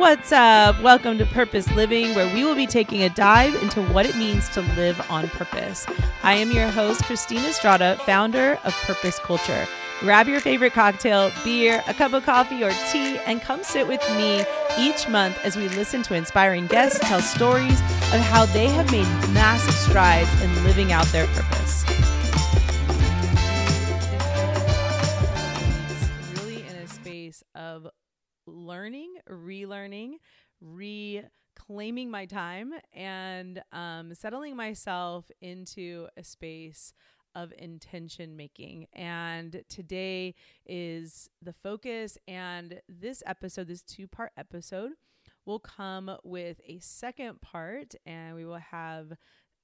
What's up? Welcome to Purpose Living, where we will be taking a dive into what it means to live on purpose. I am your host, Christina Estrada, founder of Purpose Culture. Grab your favorite cocktail, beer, a cup of coffee, or tea, and come sit with me each month as we listen to inspiring guests tell stories of how they have made massive strides in living out their purpose. Reclaiming my time, and um, settling myself into a space of intention making. And today is the focus, and this episode, this two part episode, will come with a second part, and we will have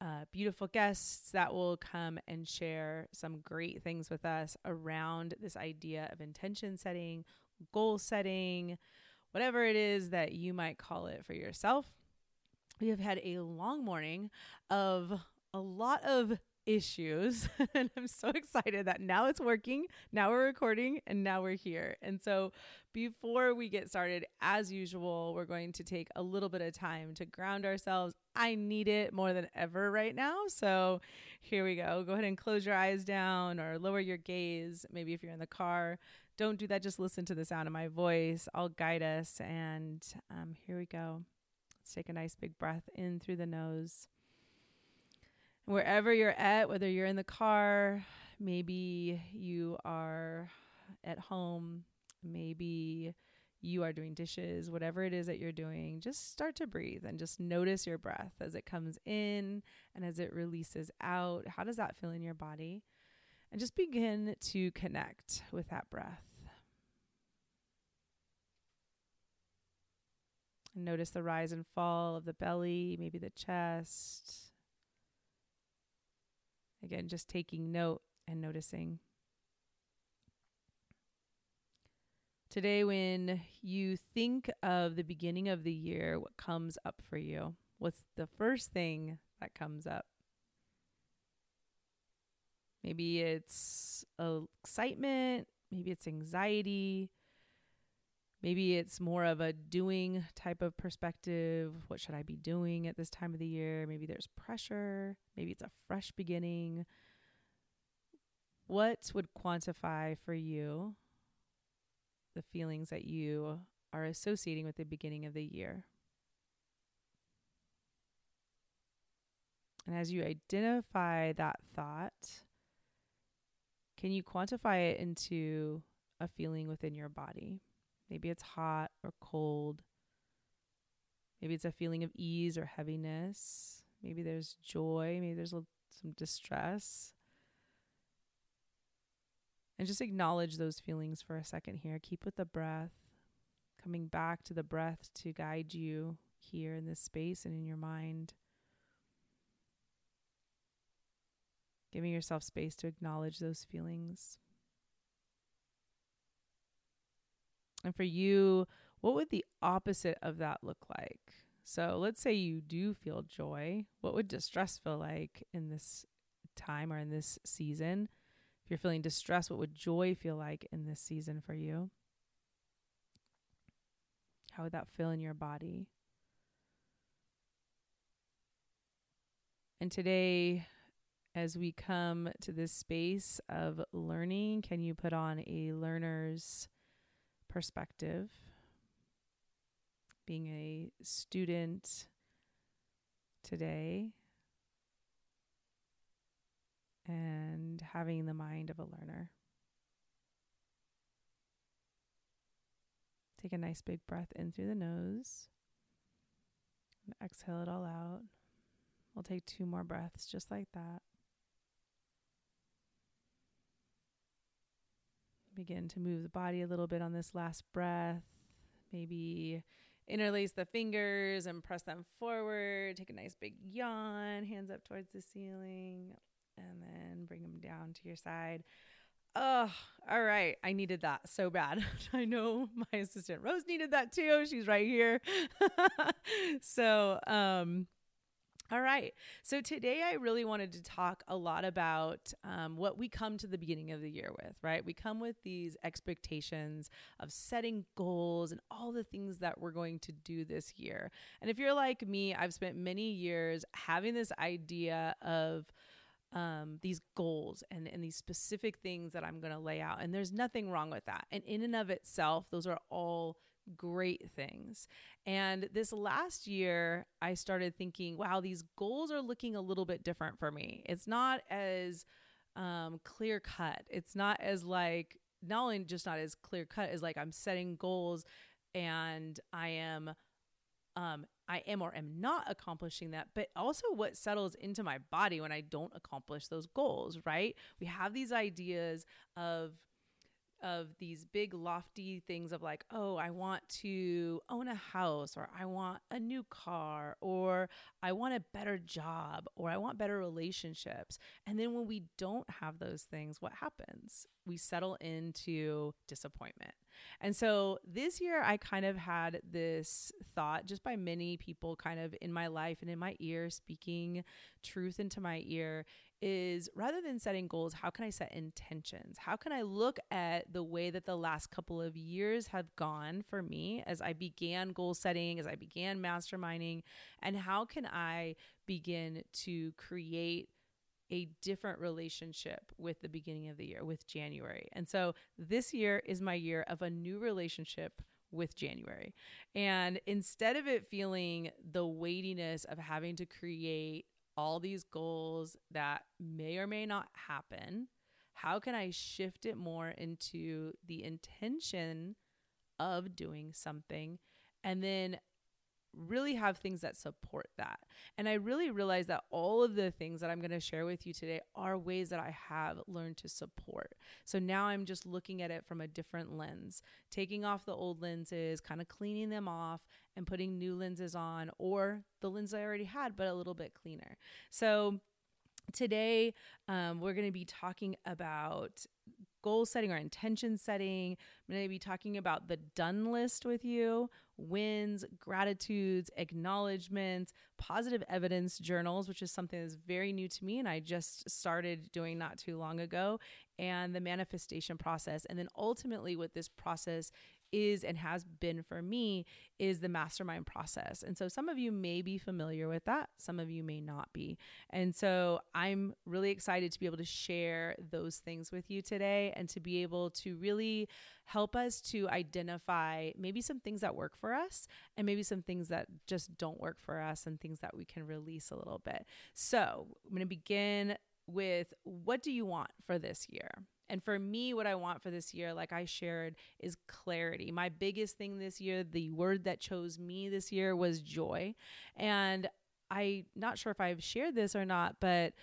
uh, beautiful guests that will come and share some great things with us around this idea of intention setting, goal setting, whatever it is that you might call it for yourself. We have had a long morning of a lot of issues and I'm so excited that now it's working. Now we're recording and now we're here. And so before we get started, as usual, we're going to take a little bit of time to ground ourselves. I need it more than ever right now. So here we go. Go ahead and close your eyes down or lower your gaze. Maybe if you're in the car, don't do that. Just listen to the sound of my voice. I'll guide us. And um, here we go. Let's take a nice big breath in through the nose wherever you're at, whether you're in the car, maybe you are at home, maybe you are doing dishes, whatever it is that you're doing, just start to breathe and just notice your breath as it comes in and as it releases out. How does that feel in your body? And just begin to connect with that breath. And notice the rise and fall of the belly, maybe the chest Again, just taking note and noticing. Today, when you think of the beginning of the year, what comes up for you? What's the first thing that comes up? Maybe it's uh, excitement, maybe it's anxiety, Maybe it's more of a doing type of perspective. What should I be doing at this time of the year? Maybe there's pressure. Maybe it's a fresh beginning. What would quantify for you the feelings that you are associating with the beginning of the year? And as you identify that thought, can you quantify it into a feeling within your body? Maybe it's hot or cold. Maybe it's a feeling of ease or heaviness. Maybe there's joy. Maybe there's some distress. And just acknowledge those feelings for a second here. Keep with the breath, coming back to the breath to guide you here in this space and in your mind. Giving yourself space to acknowledge those feelings. And for you, what would the opposite of that look like? So let's say you do feel joy. What would distress feel like in this time or in this season? If you're feeling distress, what would joy feel like in this season for you? How would that feel in your body? And today, as we come to this space of learning, can you put on a learner's perspective, being a student today, and having the mind of a learner. Take a nice big breath in through the nose exhale it all out. We'll take two more breaths just like that. Begin to move the body a little bit on this last breath. Maybe interlace the fingers and press them forward. Take a nice big yawn, hands up towards the ceiling, and then bring them down to your side. Oh, all right. I needed that so bad. I know my assistant Rose needed that too. She's right here. so, um, All right. So today I really wanted to talk a lot about um, what we come to the beginning of the year with, right? We come with these expectations of setting goals and all the things that we're going to do this year. And if you're like me, I've spent many years having this idea of, um, these goals and, and these specific things that I'm going to lay out. And there's nothing wrong with that. And in and of itself, those are all great things. And this last year, I started thinking, wow, these goals are looking a little bit different for me. It's not as um, clear cut. It's not as like, not only just not as clear cut as like I'm setting goals and I am um, I am or am not accomplishing that, but also what settles into my body when I don't accomplish those goals, right? We have these ideas of of these big lofty things of like oh i want to own a house or i want a new car or i want a better job or i want better relationships. And then when we don't have those things what happens? We settle into disappointment and so this year i kind of had this thought just by many people kind of in my life and in my ear speaking truth into my ear is rather than setting goals, how can I set intentions? How can I look at the way that the last couple of years have gone for me as I began goal setting, as I began masterminding, and how can I begin to create a different relationship with the beginning of the year, with January? And so this year is my year of a new relationship with January. And instead of it feeling the weightiness of having to create all these goals that may or may not happen? How can I shift it more into the intention of doing something and then really have things that support that. And I really realize that all of the things that I'm going to share with you today are ways that I have learned to support. So now I'm just looking at it from a different lens, taking off the old lenses, kind of cleaning them off and putting new lenses on or the lens I already had, but a little bit cleaner. So today um, we're going to be talking about goal setting or intention setting. I'm going to be talking about the done list with you, wins, gratitudes, acknowledgments, positive evidence journals, which is something that's very new to me and I just started doing not too long ago, and the manifestation process. And then ultimately, what this process is and has been for me is the mastermind process. And so some of you may be familiar with that, some of you may not be. And so I'm really excited to be able to share those things with you today and to be able to really help us to identify maybe some things that work for us and maybe some things that just don't work for us and things that we can release a little bit. So I'm going to begin with what do you want for this year? And for me, what I want for this year, like I shared, is clarity. My biggest thing this year, the word that chose me this year was joy. And I'm not sure if I've shared this or not, but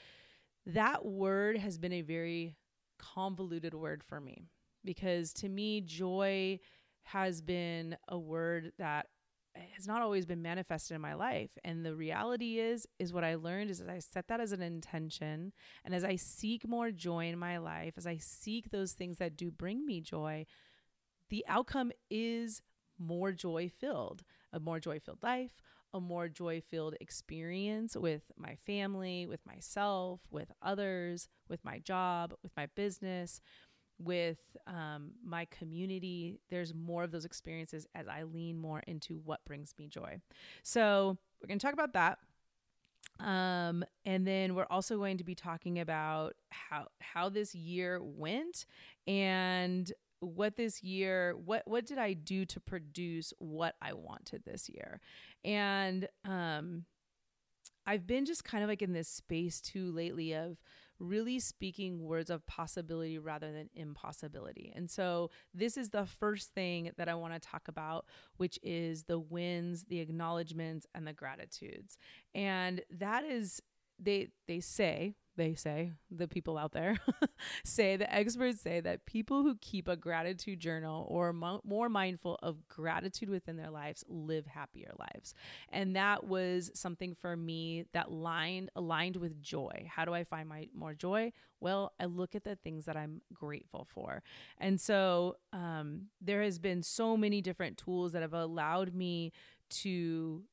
that word has been a very convoluted word for me because to me, joy has been a word that has not always been manifested in my life. And the reality is is what i learned is as i set that as an intention. And as i seek more joy in my life as i seek those things that do bring me joy the outcome is more joy filled a more joy filled life a more joy filled experience with my family with myself with others with my job with my business with um, my community. There's more of those experiences as I lean more into what brings me joy. So we're going to talk about that. Um, and then we're also going to be talking about how how this year went and what this year what what did I do to produce what I wanted this year. And um I've been just kind of like in this space too lately of really speaking words of possibility rather than impossibility. And so, this is the first thing that I want to talk about, which is the wins, the acknowledgments, and the gratitudes. And that is, they they say they say, the people out there say, the experts say that people who keep a gratitude journal or mo- more mindful of gratitude within their lives live happier lives. And that was something for me that lined aligned with joy. How do I find my more joy? Well, I look at the things that I'm grateful for. And so um, there has been so many different tools that have allowed me to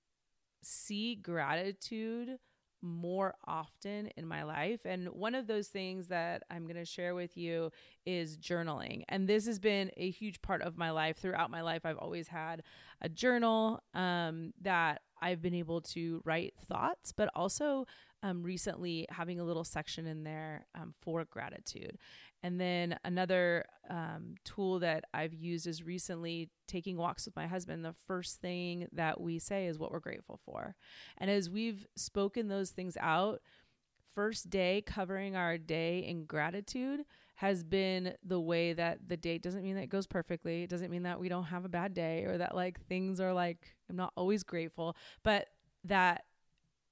see gratitude more often in my life. And one of those things that I'm going to share with you is journaling. And this has been a huge part of my life. Throughout my life, I've always had a journal um, that I've been able to write thoughts, but also um, recently having a little section in there um, for gratitude. And then another um, tool that I've used is recently taking walks with my husband. The first thing that we say is what we're grateful for. And as we've spoken those things out, first day covering our day in gratitude has been the way that the day doesn't mean that it goes perfectly. It doesn't mean that we don't have a bad day or that like things are like, I'm not always grateful, but that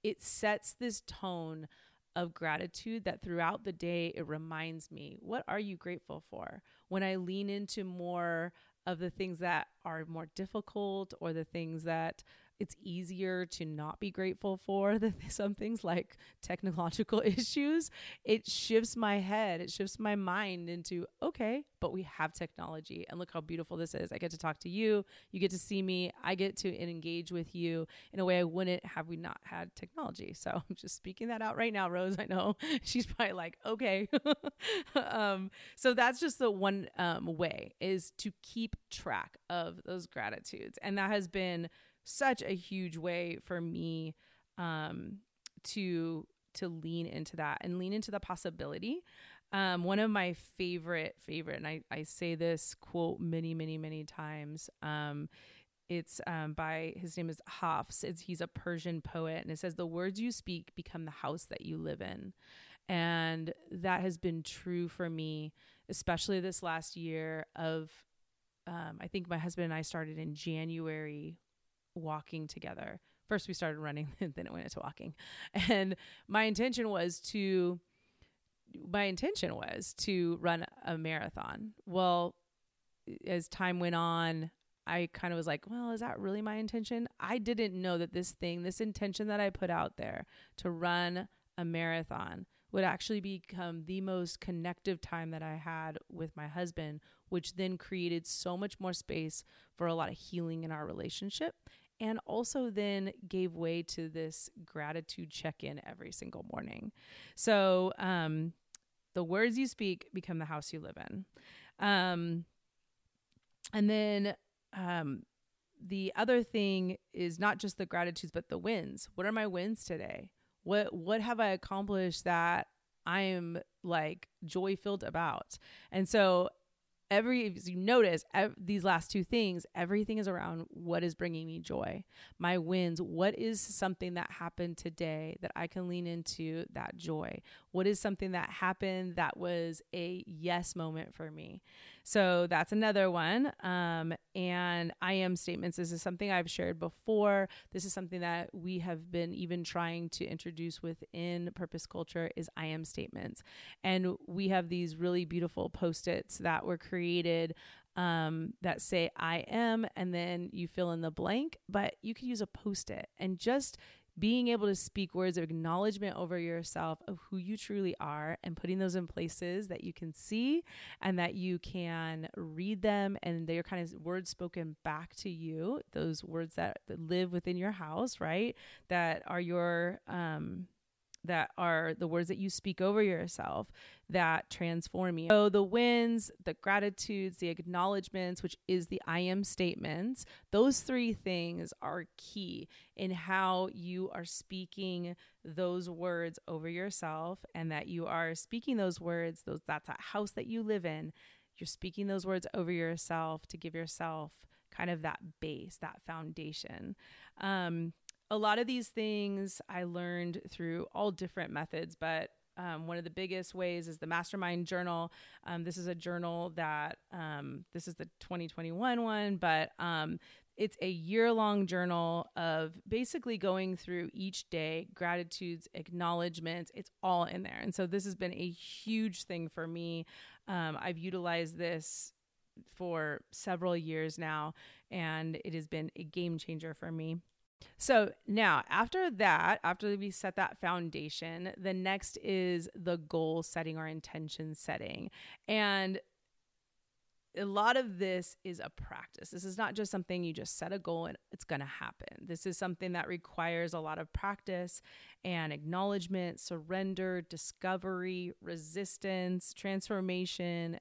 it sets this tone of gratitude that throughout the day it reminds me what are you grateful for? When i lean into more of the things that are more difficult or the things that it's easier to not be grateful for the, some things like technological issues. It shifts my head, it shifts my mind into, okay, but we have technology. And look how beautiful this is. I get to talk to you, you get to see me, I get to engage with you in a way I wouldn't have we not had technology. So I'm just speaking that out right now, Rose. I know she's probably like, okay. um, so that's just the one um, way is to keep track of those gratitudes. And that has been such a huge way for me um, to to lean into that and lean into the possibility. Um, one of my favorite favorite, and I I say this quote many many many times. Um, it's um, by his name is Hafiz. It's, he's a Persian poet, and it says the words you speak become the house that you live in, and that has been true for me, especially this last year. Of um, I think my husband and I started in January walking together. First, we started running, then it went into walking. And my intention was to, my intention was to run a marathon. Well, as time went on, I kind of was like, well, is that really my intention? I didn't know that this thing, this intention that I put out there to run a marathon would actually become the most connective time that I had with my husband, which then created so much more space for a lot of healing in our relationship and also then gave way to this gratitude check in every single morning. So, um, the words you speak become the house you live in. Um, and then um, the other thing is not just the gratitudes, but the wins. What are my wins today? What what have I accomplished that I am like joy filled about? And so every if you notice ev- these last two things everything is around what is bringing me joy my wins. What is something that happened today that i can lean into that joy? What is something that happened that was a yes moment for me so that's another one. Um, and I am statements. This is something I've shared before. This is something that we have been even trying to introduce within purpose culture is I am statements. And we have these really beautiful post-its that were created um, that say I am, and then you fill in the blank, but you could use a post it and just being able to speak words of acknowledgement over yourself of who you truly are and putting those in places that you can see and that you can read them and they're kind of words spoken back to you those words that, that live within your house right? That are your um that are the words that you speak over yourself that transform you. So the wins, the gratitudes, the acknowledgments, which is the I am statements, those three things are key in how you are speaking those words over yourself and that you are speaking those words, those that's that house that you live in. You're speaking those words over yourself to give yourself kind of that base, that foundation. Um, a lot of these things I learned through all different methods, but um, one of the biggest ways is the Mastermind Journal. Um, this is a journal that um, this is the 2021 one, but um, it's a year long journal of basically going through each day, gratitudes, acknowledgments. It's all in there. And so this has been a huge thing for me. Um, I've utilized this for several years now, and it has been a game changer for me. So now, after that, after we set that foundation, the next is the goal setting or intention setting. And a lot of this is a practice. This is not just something you just set a goal and it's going to happen. This is something that requires a lot of practice and acknowledgement, surrender, discovery, resistance, transformation,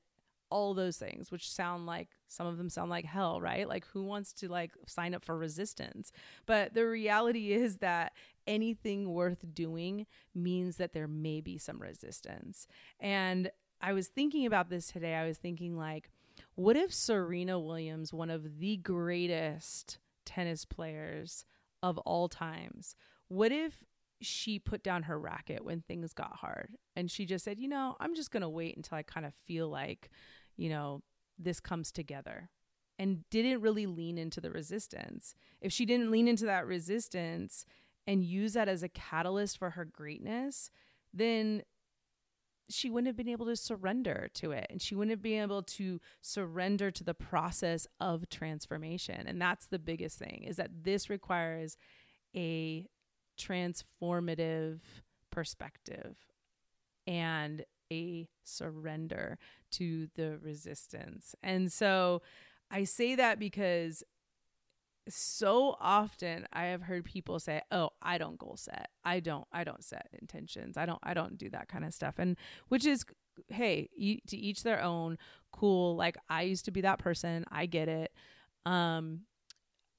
all those things which sound like some of them sound like hell right? Like who wants to like sign up for resistance? But the reality is that anything worth doing means that there may be some resistance. And i was thinking about this today. I was thinking like what if Serena Williams, one of the greatest tennis players of all times, what if she put down her racket when things got hard. And she just said, you know, I'm just going to wait until I kind of feel like, you know, this comes together. And didn't really lean into the resistance. If she didn't lean into that resistance and use that as a catalyst for her greatness, then she wouldn't have been able to surrender to it. And she wouldn't have been able to surrender to the process of transformation. And that's the biggest thing is that this requires a transformative perspective and a surrender to the resistance and so i say that because so often I have heard people say, "Oh, I don't goal set. I don't I don't set intentions. I don't I don't do that kind of stuff." And which is hey, to each their own. Cool. Like I used to be that person. I get it. Um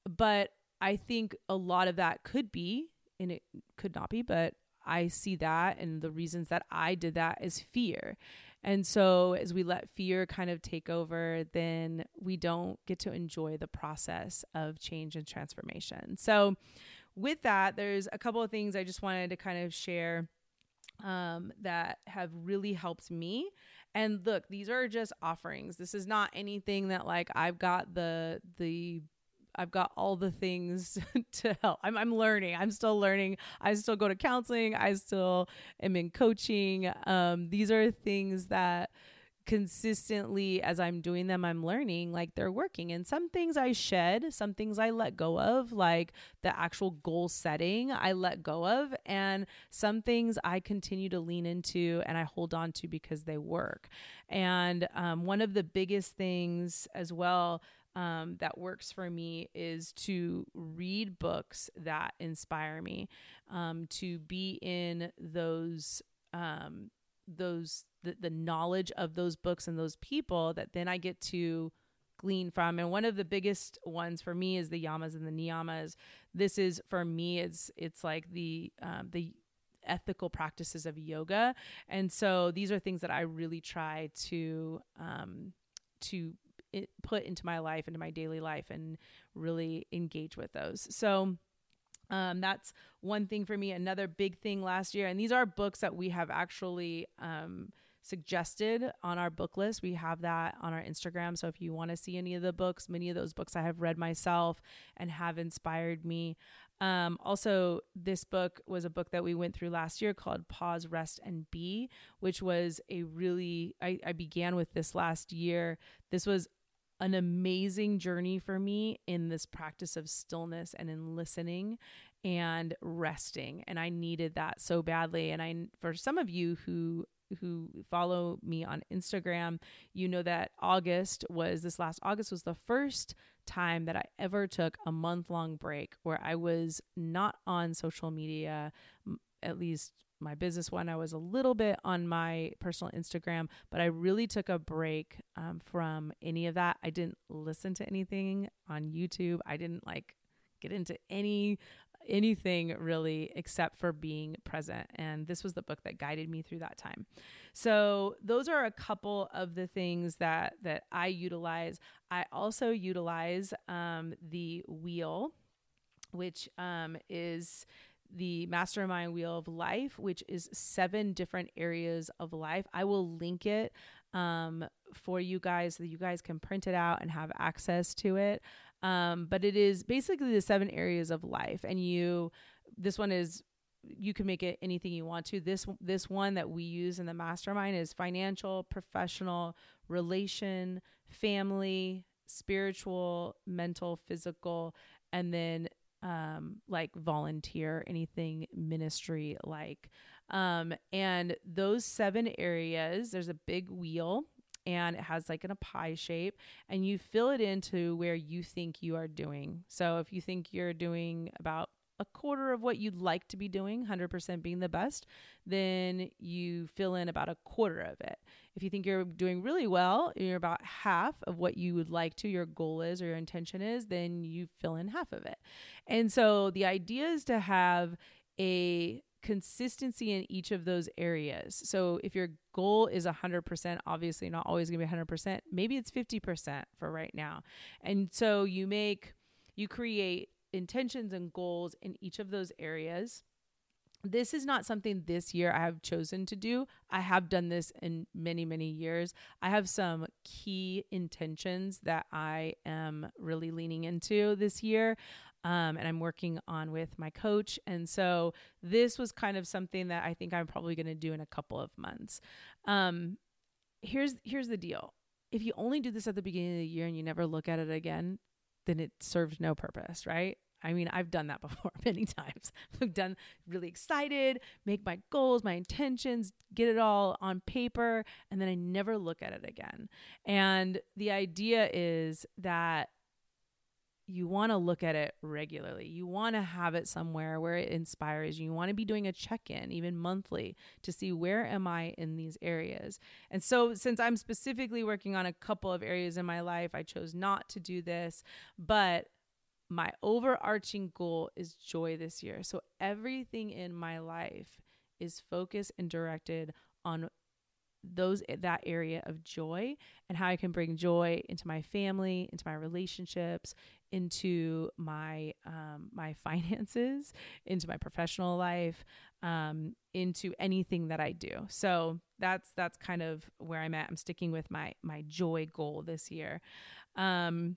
but I think a lot of that could be and it could not be, but I see that and the reasons that I did that is fear. And so, as we let fear kind of take over, then we don't get to enjoy the process of change and transformation. So, with that, there's a couple of things I just wanted to kind of share um, that have really helped me. And look, these are just offerings. This is not anything that like I've got the the I've got all the things to help. I'm, I'm learning. I'm still learning. I still go to counseling. I still am in coaching. Um, these are things that consistently as I'm doing them, I'm learning like they're working. And some things I shed, some things I let go of, like the actual goal setting, I let go of. And some things I continue to lean into and I hold on to because they work. And um, one of the biggest things as well um, that works for me is to read books that inspire me, um, to be in those um, those the, the knowledge of those books and those people that then I get to glean from. And one of the biggest ones for me is the yamas and the niyamas. This is for me, it's it's like the um, the ethical practices of yoga, and so these are things that I really try to um, to it, put into my life, into my daily life, and really engage with those. So, um, that's one thing for me. Another big thing last year, and these are books that we have actually um, suggested on our book list. We have that on our Instagram. So if you want to see any of the books, many of those books I have read myself and have inspired me. Um, also, this book was a book that we went through last year called Pause, Rest, and Be, which was a really, I, I began with this last year. This was an amazing journey for me in this practice of stillness and in listening and resting and I needed that so badly. And I for some of you who who follow me on Instagram, you know that August was this last August was the first time that I ever took a month long break where I was not on social media, at least my business one. I was a little bit on my personal Instagram, but I really took a break um, from any of that. I didn't listen to anything on YouTube. I didn't like get into any anything really except for being present and this was the book that guided me through that time so those are a couple of the things that that i utilize i also utilize um, the wheel which um, is the mastermind wheel of life which is seven different areas of life. I will link it um, for you guys so that you guys can print it out and have access to it. Um, but it is basically the seven areas of life and you this one is you can make it anything you want to. This this one that we use in the mastermind is financial professional relation family spiritual mental physical and then um, like volunteer, anything ministry like. Um, and those seven areas, there's a big wheel and it has like in a pie shape and you fill it into where you think you are doing. So if you think you're doing about a quarter of what you'd like to be doing, 100% being the best, then you fill in about a quarter of it. If you think you're doing really well, you're about half of what you would like to, your goal is or your intention is, then you fill in half of it. And so the idea is to have a consistency in each of those areas. So if your goal is 100%, obviously not always going to be 100%, maybe it's 50% for right now. And so you make you create intentions and goals in each of those areas. This is not something this year I have chosen to do. I have done this in many, many years. I have some key intentions that I am really leaning into this year. Um, and I'm working on with my coach. And so this was kind of something that I think I'm probably going to do in a couple of months. Um, here's here's the deal: if you only do this at the beginning of the year and you never look at it again, then it serves no purpose, right? I mean, I've done that before many times. I've done really excited, make my goals, my intentions, get it all on paper, and then I never look at it again. And the idea is that you want to look at it regularly. You want to have it somewhere where it inspires you. You want to be doing a check in, even monthly, to see where am I in these areas. And so, since I'm specifically working on a couple of areas in my life, I chose not to do this. But my overarching goal is joy this year. So, everything in my life is focused and directed on those that area of joy and how I can bring joy into my family, into my relationships, into my um, my finances, into my professional life, um, into anything that I do. So that's that's kind of where I'm at. I'm sticking with my my joy goal this year. Um,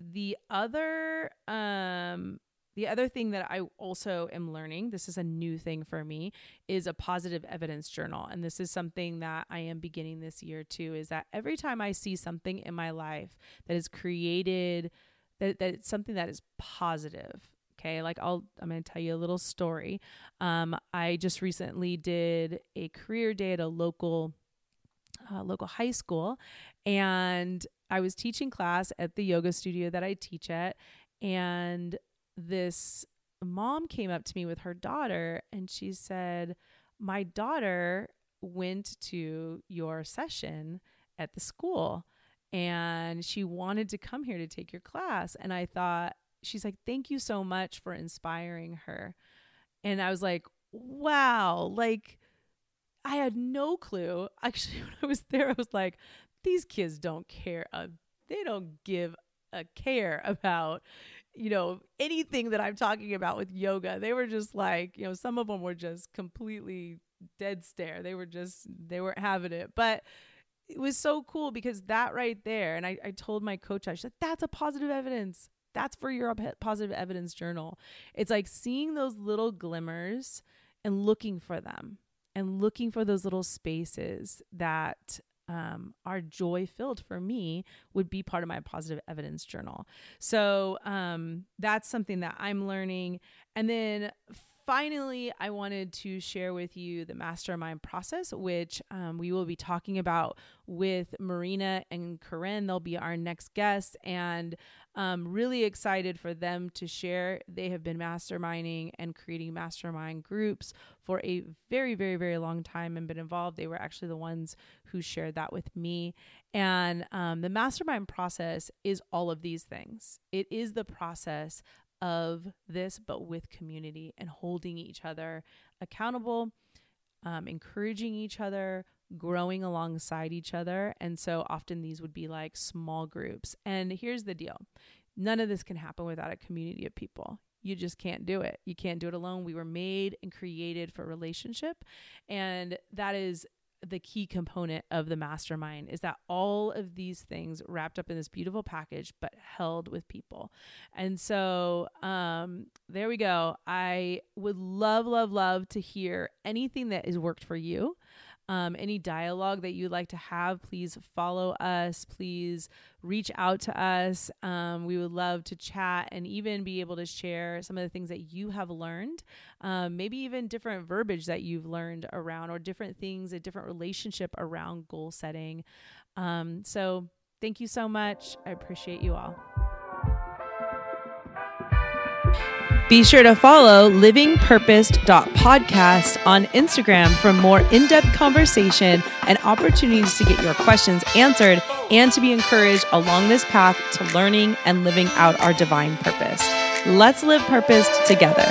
the other um, the other thing that I also am learning, this is a new thing for me, is a positive evidence journal. And this is something that I am beginning this year too, is that every time I see something in my life that is created that, that it's something that is positive okay like i'll i'm going to tell you a little story um, i just recently did a career day at a local uh, local high school and i was teaching class at the yoga studio that i teach at and this mom came up to me with her daughter and she said my daughter went to your session at the school and she wanted to come here to take your class. And I thought, she's like, thank you so much for inspiring her. And I was like, wow, like I had no clue. Actually, when I was there, I was like, these kids don't care. Uh, they don't give a care about, you know, anything that I'm talking about with yoga. They were just like, you know, some of them were just completely dead stare. They were just, they weren't having it. But it was so cool because that right there, and I, I told my coach, I said, that's a positive evidence. That's for your positive evidence journal. It's like seeing those little glimmers and looking for them and looking for those little spaces that um, are joy filled for me would be part of my positive evidence journal. So um, that's something that I'm learning. And then finally, I wanted to share with you the mastermind process, which um, we will be talking about with Marina and Corinne. They'll be our next guests, and um, really excited for them to share. They have been masterminding and creating mastermind groups for a very, very, very long time and been involved. They were actually the ones who shared that with me. And um, the mastermind process is all of these things. It is the process of this, but with community and holding each other accountable, um, encouraging each other, growing alongside each other. And so often these would be like small groups. And here's the deal none of this can happen without a community of people. You just can't do it. You can't do it alone. We were made and created for relationship. And that is the key component of the mastermind is that all of these things wrapped up in this beautiful package but held with people and so um, there we go i would love love love to hear anything that has worked for you um, any dialogue that you'd like to have, please follow us. Please reach out to us. Um, we would love to chat and even be able to share some of the things that you have learned, um, maybe even different verbiage that you've learned around, or different things, a different relationship around goal setting. Um, so thank you so much. I appreciate you all. Be sure to follow livingpurposed.podcast on Instagram for more in depth conversation and opportunities to get your questions answered and to be encouraged along this path to learning and living out our divine purpose. Let's live purposed together.